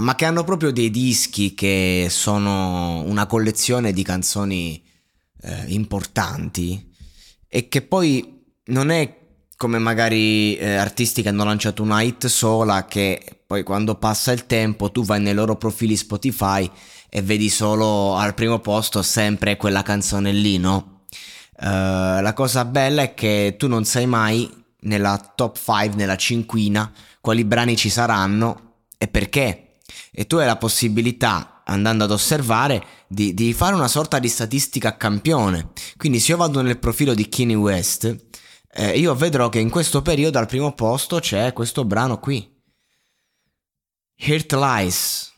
ma che hanno proprio dei dischi che sono una collezione di canzoni eh, importanti e che poi non è come magari eh, artisti che hanno lanciato una hit sola che poi quando passa il tempo tu vai nei loro profili Spotify e vedi solo al primo posto sempre quella canzone lì, no? Uh, la cosa bella è che tu non sai mai nella top 5, nella cinquina, quali brani ci saranno e perché. E tu hai la possibilità, andando ad osservare, di, di fare una sorta di statistica campione. Quindi se io vado nel profilo di Kanye West, eh, io vedrò che in questo periodo al primo posto c'è questo brano qui. Heart Lies.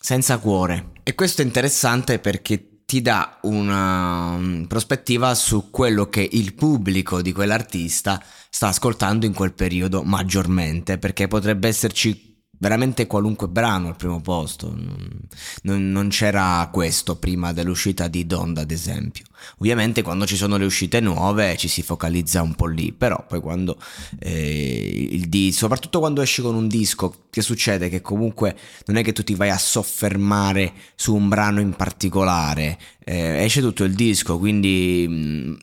Senza cuore. E questo è interessante perché ti dà una mm, prospettiva su quello che il pubblico di quell'artista sta ascoltando in quel periodo maggiormente, perché potrebbe esserci veramente qualunque brano al primo posto. Non, non, c'era questo prima dell'uscita di Donda, ad esempio. Ovviamente quando ci sono le uscite nuove ci si focalizza un po' lì, però poi quando eh, il disco, soprattutto quando esci con un disco, che succede? Che comunque non è che tu ti vai a soffermare su un brano in particolare, eh, esce tutto il disco, quindi... Mm,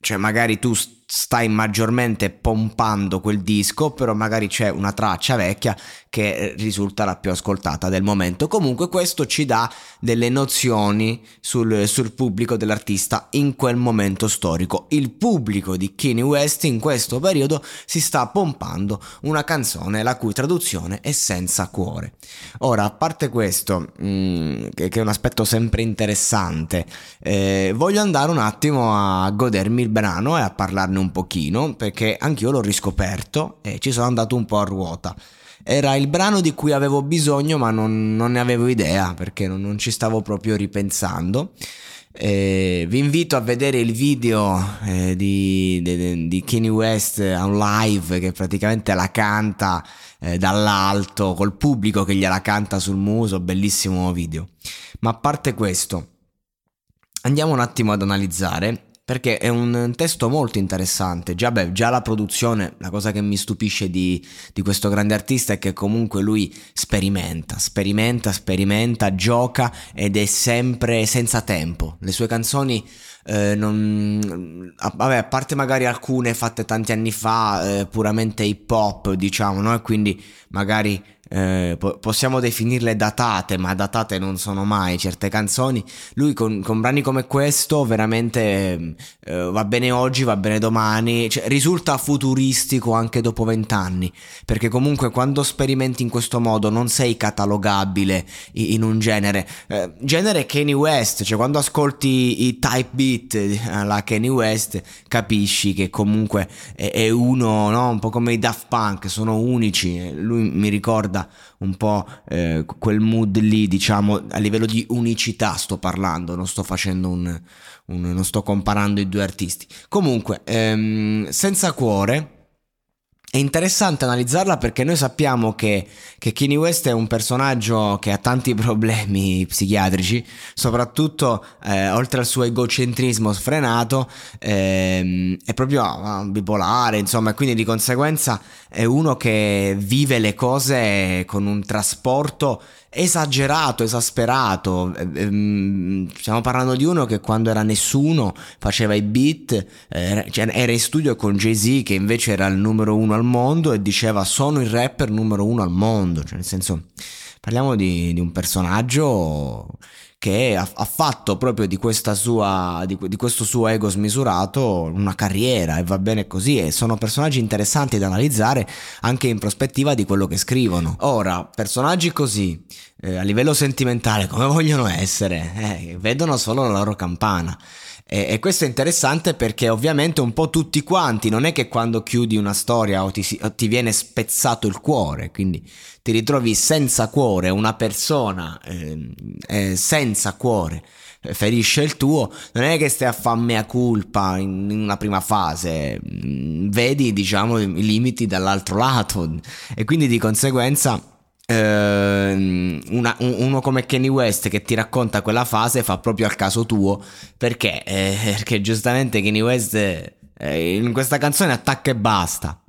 cioè magari tu stai maggiormente pompando quel disco, però magari c'è una traccia vecchia che risulta la più ascoltata del momento. Comunque questo ci dà delle nozioni sul, sul pubblico dell'artista in quel momento storico. Il pubblico di Kanye West in questo periodo si sta pompando una canzone la cui traduzione è senza cuore. Ora, a parte questo, mh, mm, che, che, è un aspetto sempre interessante, eh, voglio andare un attimo a godermi il brano e a parlarne un pochino, perché anch'io l'ho riscoperto e ci sono andato un po' a ruota. Era il brano di cui avevo bisogno, ma non, non ne avevo idea perché non, non ci stavo proprio ripensando. Eh, vi invito a vedere il video eh, di, di, di Kanye West a un live che praticamente la canta eh, dall'alto col pubblico che gliela canta sul muso, bellissimo video. Ma a parte questo, andiamo un attimo ad analizzare perché è un testo molto interessante. Già, beh, già la produzione, la cosa che mi stupisce di, di, questo grande artista è che comunque lui sperimenta, sperimenta, sperimenta, gioca ed è sempre senza tempo. Le sue canzoni eh, non, vabbè, a parte magari alcune fatte tanti anni fa, eh, puramente hip hop, diciamo, no? E quindi magari eh, po- possiamo definirle datate, ma datate non sono mai certe canzoni. Lui con, con brani come questo veramente eh, va bene oggi, va bene domani, cioè, risulta futuristico anche dopo vent'anni, perché comunque quando sperimenti in questo modo non sei catalogabile in, un genere. Eh, genere Kanye West, cioè quando ascolti i type beat alla Kanye West capisci che comunque è, è uno, no? un po' come i Daft Punk, sono unici. Lui mi ricorda un po' eh, quel mood lì, diciamo, a livello di unicità sto parlando, non sto facendo un, un non sto comparando i due artisti. Comunque, ehm, senza cuore è interessante analizzarla perché noi sappiamo che, che Kanye West è un personaggio che ha tanti problemi psichiatrici, soprattutto eh, oltre al suo egocentrismo sfrenato, ehm, è proprio uh, bipolare, insomma, e quindi di conseguenza è uno che vive le cose con un trasporto esagerato, esasperato. Ehm, stiamo parlando di uno che quando era nessuno faceva i beat, eh, cioè, era in studio con Jay-Z che invece era il numero uno al mondo e diceva sono il rapper numero uno al mondo, cioè nel senso parliamo di, di un personaggio che ha, ha, fatto proprio di, sua, di, di, questo suo ego smisurato una carriera e va bene così e sono personaggi interessanti da analizzare anche in prospettiva di quello che scrivono. Ora, personaggi così eh, a livello sentimentale come vogliono essere? Eh, vedono solo la loro campana. E, e, questo è interessante perché ovviamente un po' tutti quanti, non è che quando chiudi una storia o ti, o ti viene spezzato il cuore, quindi ti ritrovi senza cuore, una persona eh, eh, senza cuore eh, ferisce il tuo, non è che stai a fare mea culpa in, una prima fase, mm, vedi diciamo i limiti dall'altro lato. E quindi di conseguenza una, uno come Kenny West che ti racconta quella fase fa proprio al caso tuo perché? Eh, perché giustamente Kenny West eh, in questa canzone attacca e basta.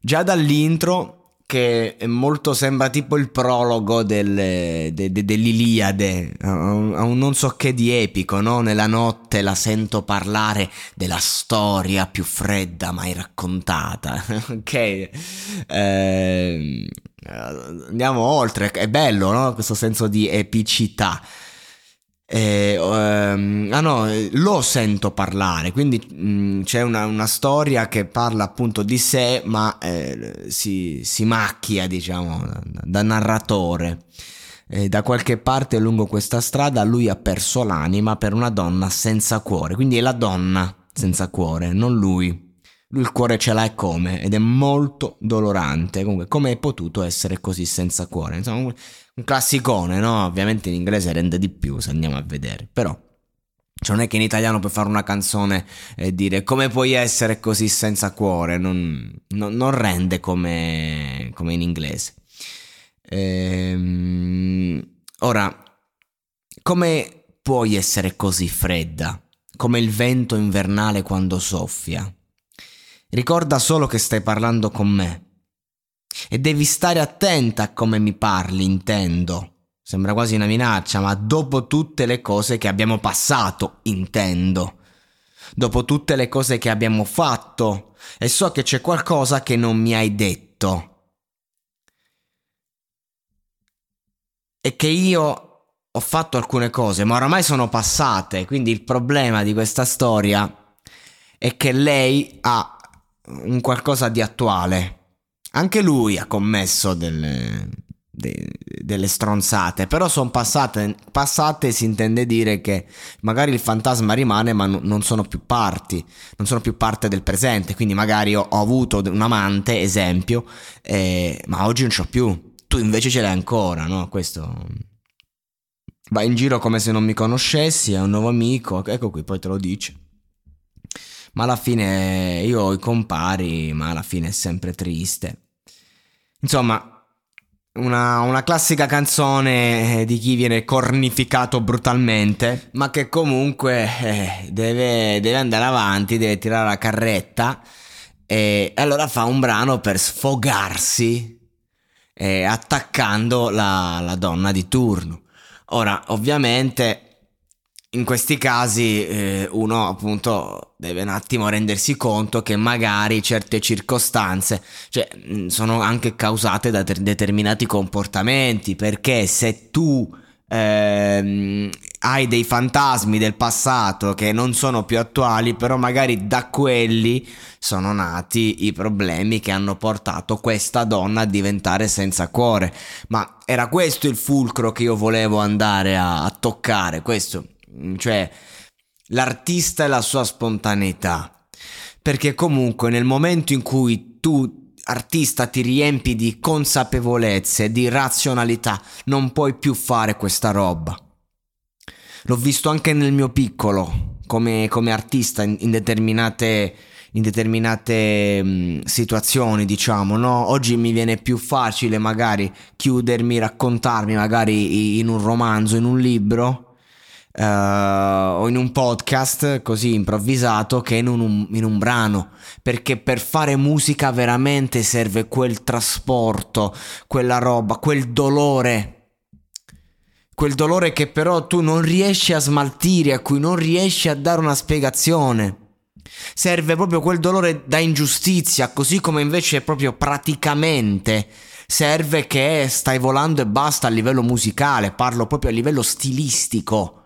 Già dall'intro che molto sembra tipo il prologo del, de, de, dell'Iliade, a un non so che di epico, no? Nella notte la sento parlare della storia più fredda mai raccontata, ok? Eh, andiamo oltre, è bello, no? Questo senso di epicità. Eh, um, ah no, lo sento parlare, quindi mh, mm, c'è una, una, storia che parla appunto di sé, ma eh, si, si, macchia, diciamo, da, da narratore. Eh, da qualche parte lungo questa strada lui ha perso l'anima per una donna senza cuore, quindi è la donna senza cuore, non lui. Lui il cuore ce l'ha e come, ed è molto dolorante. Comunque, come è potuto essere così senza cuore? Insomma, un classicone, no? Ovviamente in inglese rende di più se andiamo a vedere, però. Cioè non è che in italiano puoi fare una canzone e dire come puoi essere così senza cuore, non, non, non rende come, come, in inglese. Ehm, ora, come puoi essere così fredda? Come il vento invernale quando soffia? Ricorda solo che stai parlando con me. E devi stare attenta a come mi parli, intendo. Sembra quasi una minaccia, ma dopo tutte le cose che abbiamo passato, intendo. Dopo tutte le cose che abbiamo fatto, e so che c'è qualcosa che non mi hai detto. E che io ho fatto alcune cose, ma oramai sono passate, quindi il problema di questa storia è che lei ha un qualcosa di attuale. Anche lui ha commesso delle, de, delle stronzate, però sono passate, passate si intende dire che magari il fantasma rimane ma n- non sono più parti, non sono più parte del presente, quindi magari ho, ho avuto un amante, esempio, eh, ma oggi non c'ho più, tu invece ce l'hai ancora, no? Questo... Va in giro come se non mi conoscessi, è un nuovo amico, ecco qui, poi te lo dice ma alla fine io ho i compari, ma alla fine è sempre triste. Insomma, una, una, classica canzone eh, di chi viene cornificato brutalmente, ma che comunque eh, deve, deve, andare avanti, deve tirare la carretta e allora fa un brano per sfogarsi eh, attaccando la, la donna di turno. Ora, ovviamente in questi casi eh, uno appunto deve un attimo rendersi conto che magari certe circostanze cioè, sono anche causate da ter- determinati comportamenti perché se tu ehm, hai dei fantasmi del passato che non sono più attuali però magari da quelli sono nati i problemi che hanno portato questa donna a diventare senza cuore. Ma era questo il fulcro che io volevo andare a, a toccare questo. Mm, cioè l'artista e la sua spontaneità. Perché comunque nel momento in cui tu artista ti riempi di consapevolezze, di razionalità, non puoi più fare questa roba. L'ho visto anche nel mio piccolo, come, come artista, in, in determinate in determinate mh, mm, situazioni, diciamo, no? Oggi mi viene più facile magari chiudermi, raccontarmi magari in un romanzo, in un libro, uh, o in un podcast così improvvisato che in un, in un brano, perché per fare musica veramente serve quel trasporto, quella roba, quel dolore quel dolore che però tu non riesci a smaltire, a cui non riesci a dare una spiegazione. Serve proprio quel dolore da ingiustizia, così come invece proprio praticamente serve che stai volando e basta a livello musicale, parlo proprio a livello stilistico.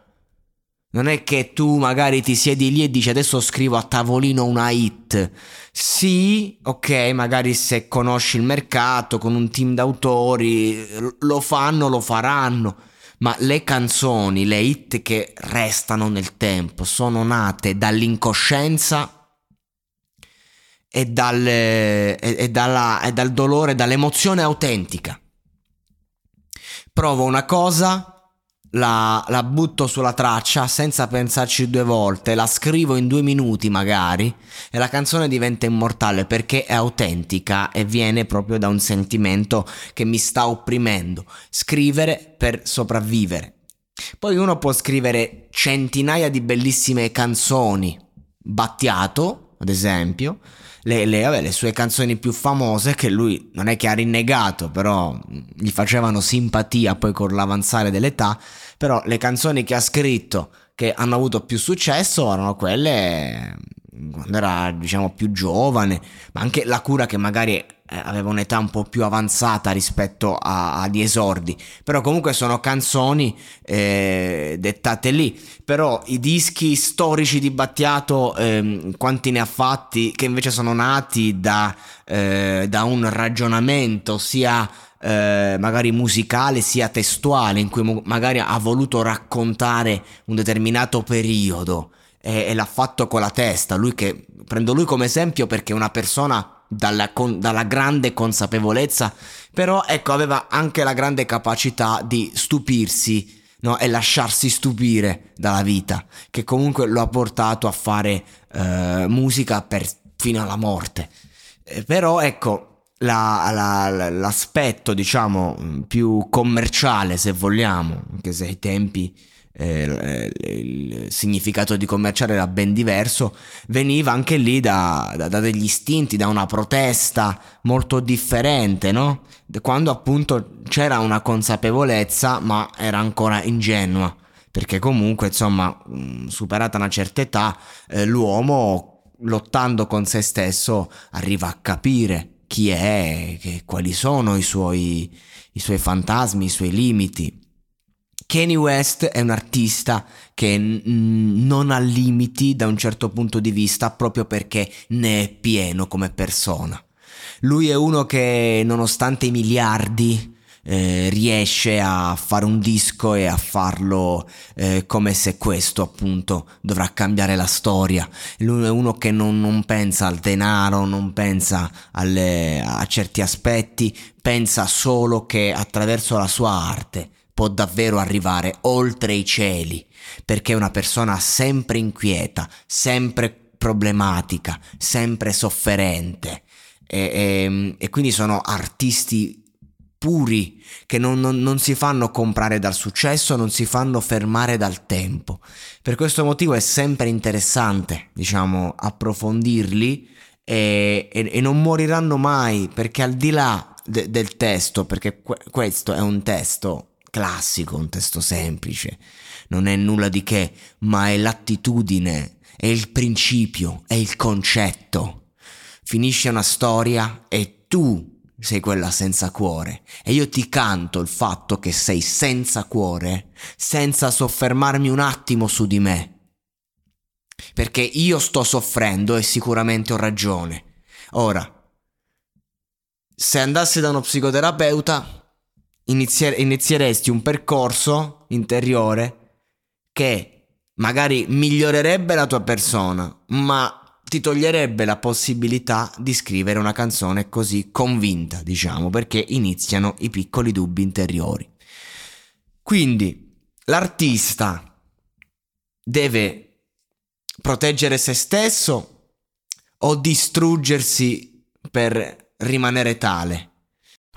Non è che tu magari ti siedi lì e dici adesso scrivo a tavolino una hit. Sì, ok, magari se conosci il mercato con un team d'autori lo fanno, lo faranno. Ma le canzoni, le hit che restano nel tempo sono nate dall'incoscienza e dal, e, e, dalla, e dal dolore, dall'emozione autentica. Provo una cosa, la, la, butto sulla traccia senza pensarci due volte, la scrivo in due minuti magari e la canzone diventa immortale perché è autentica e viene proprio da un sentimento che mi sta opprimendo. Scrivere per sopravvivere. Poi uno può scrivere centinaia di bellissime canzoni, Battiato ad esempio, le, le, vabbè, le, sue canzoni più famose che lui non è che ha rinnegato, però gli facevano simpatia poi con l'avanzare dell'età, però le canzoni che ha scritto che hanno avuto più successo erano quelle quando era diciamo più giovane, ma anche la cura che magari aveva un'età un po' più avanzata rispetto a, agli esordi, però comunque sono canzoni eh, dettate lì, però i dischi storici di Battiato, eh, quanti ne ha fatti, che invece sono nati da, eh, da un ragionamento sia eh, magari musicale sia testuale, in cui magari ha voluto raccontare un determinato periodo e, e l'ha fatto con la testa. Lui che prendo lui come esempio perché è una persona dalla, con, dalla, grande consapevolezza, però ecco, aveva anche la grande capacità di stupirsi. No? e lasciarsi stupire dalla vita, che comunque lo ha portato a fare eh, musica per, fino alla morte. Eh, però ecco, la, la, l'aspetto diciamo più commerciale, se vogliamo, anche se ai tempi eh, il significato di commerciare era ben diverso, veniva anche lì da, da, da, degli istinti, da una protesta molto differente, no? Quando appunto c'era una consapevolezza, ma era ancora ingenua, perché comunque, insomma, superata una certa età, eh, l'uomo lottando con se stesso arriva a capire chi è, che, quali sono i suoi, i suoi fantasmi, i suoi limiti. Kanye West è un artista che n- non ha limiti da un certo punto di vista proprio perché ne è pieno come persona. Lui è uno che nonostante i miliardi eh, riesce a fare un disco e a farlo eh, come se questo appunto dovrà cambiare la storia. Lui è uno che non, non pensa al denaro, non pensa alle, a certi aspetti, pensa solo che attraverso la sua arte può davvero arrivare oltre i cieli, perché è una persona sempre inquieta, sempre problematica, sempre sofferente. E, e, e quindi sono artisti puri che non, non, non, si fanno comprare dal successo, non si fanno fermare dal tempo. Per questo motivo è sempre interessante, diciamo, approfondirli e, e, e non moriranno mai perché al di là de, del testo, perché que- questo è un testo classico, un testo semplice, non è nulla di che, ma è l'attitudine, è il principio, è il concetto. Finisce una storia e tu sei quella senza cuore e io ti canto il fatto che sei senza cuore senza soffermarmi un attimo su di me. Perché io sto soffrendo e sicuramente ho ragione. Ora, se andassi da uno psicoterapeuta inizier- inizieresti un percorso interiore che magari migliorerebbe la tua persona, ma ti toglierebbe la possibilità di scrivere una canzone così convinta, diciamo, perché iniziano i piccoli dubbi interiori. Quindi l'artista deve proteggere se stesso o distruggersi per rimanere tale.